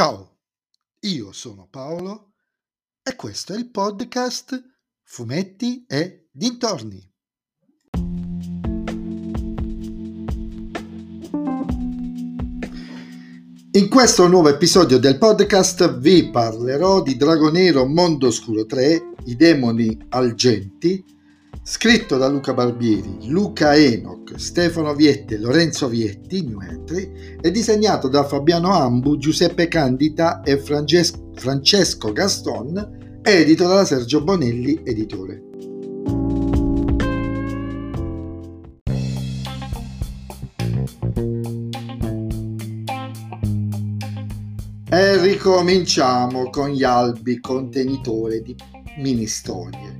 Ciao, io sono Paolo e questo è il podcast Fumetti e Dintorni. In questo nuovo episodio del podcast vi parlerò di Dragonero Mondo Oscuro 3, i demoni algenti, Scritto da Luca Barbieri, Luca Enoch, Stefano Vietti e Lorenzo Vietti, New Entry, e disegnato da Fabiano Ambu, Giuseppe Candita e Frances- Francesco Gaston, edito da Sergio Bonelli, editore. E ricominciamo con gli albi contenitori di mini storie.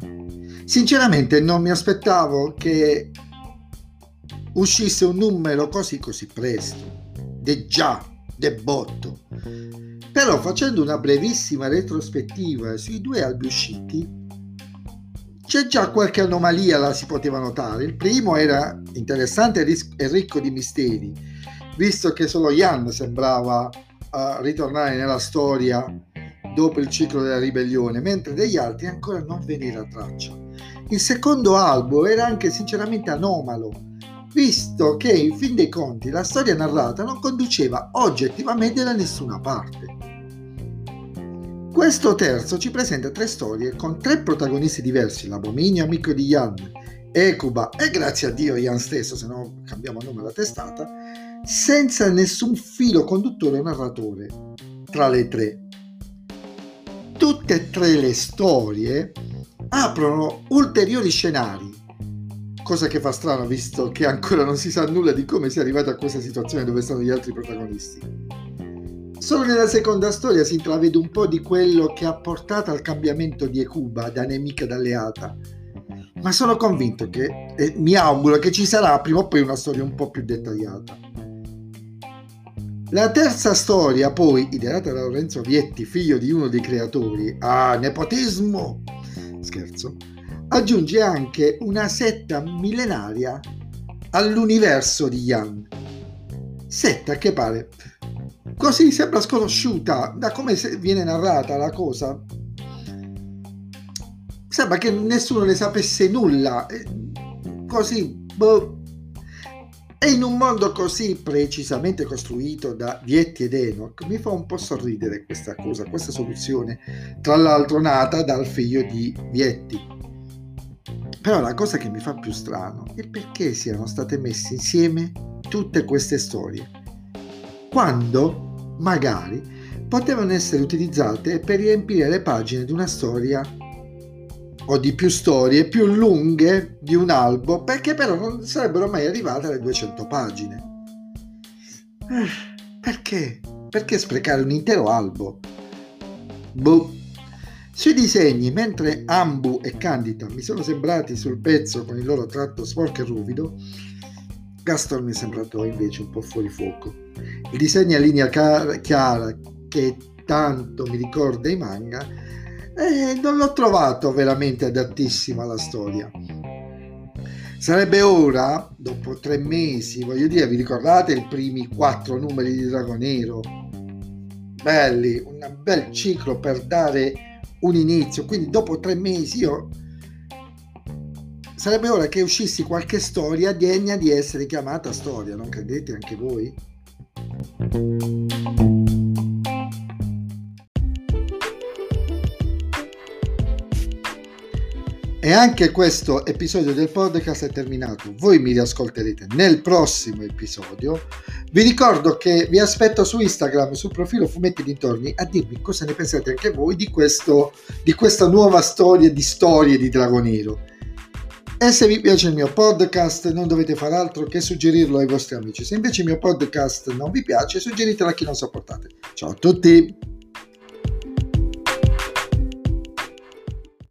Sinceramente non mi aspettavo che uscisse un numero così così presto, de già, de botto. Però facendo una brevissima retrospettiva sui due albi usciti, c'è già qualche anomalia la si poteva notare. Il primo era interessante e ricco di misteri, visto che solo Jan sembrava uh, ritornare nella storia dopo il ciclo della ribellione, mentre degli altri ancora non ve n'era traccia. Il secondo album era anche sinceramente anomalo, visto che in fin dei conti la storia narrata non conduceva oggettivamente da nessuna parte. Questo terzo ci presenta tre storie con tre protagonisti diversi, l'abominio amico di Jan, Ecuba e grazie a Dio Jan stesso, se no cambiamo nome alla testata, senza nessun filo conduttore o narratore tra le tre. Tutte e tre le storie aprono ulteriori scenari, cosa che fa strano visto che ancora non si sa nulla di come sia arrivato a questa situazione dove stanno gli altri protagonisti. Solo nella seconda storia si intravede un po' di quello che ha portato al cambiamento di Ekuba da nemica ad alleata, ma sono convinto che, e mi auguro che ci sarà prima o poi una storia un po' più dettagliata. La terza storia, poi, ideata da Lorenzo Vietti, figlio di uno dei creatori, ah, nepotismo, scherzo, aggiunge anche una setta millenaria all'universo di Yan. Setta che pare così sembra sconosciuta da come viene narrata la cosa. Sembra che nessuno ne sapesse nulla. Così, boh. E in un mondo così precisamente costruito da Vietti ed Enoch mi fa un po' sorridere questa cosa, questa soluzione, tra l'altro nata dal figlio di Vietti. Però la cosa che mi fa più strano è perché siano state messe insieme tutte queste storie, quando magari potevano essere utilizzate per riempire le pagine di una storia o di più storie più lunghe di un albo, perché però non sarebbero mai arrivate alle 200 pagine. Eh, perché? Perché sprecare un intero albo? Boh. Sui disegni, mentre Ambu e Candida mi sono sembrati sul pezzo con il loro tratto sporco e ruvido, Gaston mi è sembrato invece un po' fuori fuoco. Il disegno a linea chiara che tanto mi ricorda i manga e non l'ho trovato veramente adattissimo alla storia. Sarebbe ora, dopo tre mesi, voglio dire, vi ricordate i primi quattro numeri di Drago Nero? Belli, un bel ciclo per dare un inizio. Quindi dopo tre mesi io... Sarebbe ora che uscissi qualche storia degna di essere chiamata storia, non credete anche voi? E anche questo episodio del podcast è terminato. Voi mi riascolterete nel prossimo episodio. Vi ricordo che vi aspetto su Instagram, sul profilo Fumetti Dintorni, a dirmi cosa ne pensate anche voi di, questo, di questa nuova storia di storie di Dragonero. E se vi piace il mio podcast non dovete fare altro che suggerirlo ai vostri amici. Se invece il mio podcast non vi piace, suggeritelo a chi non sopportate. Ciao a tutti!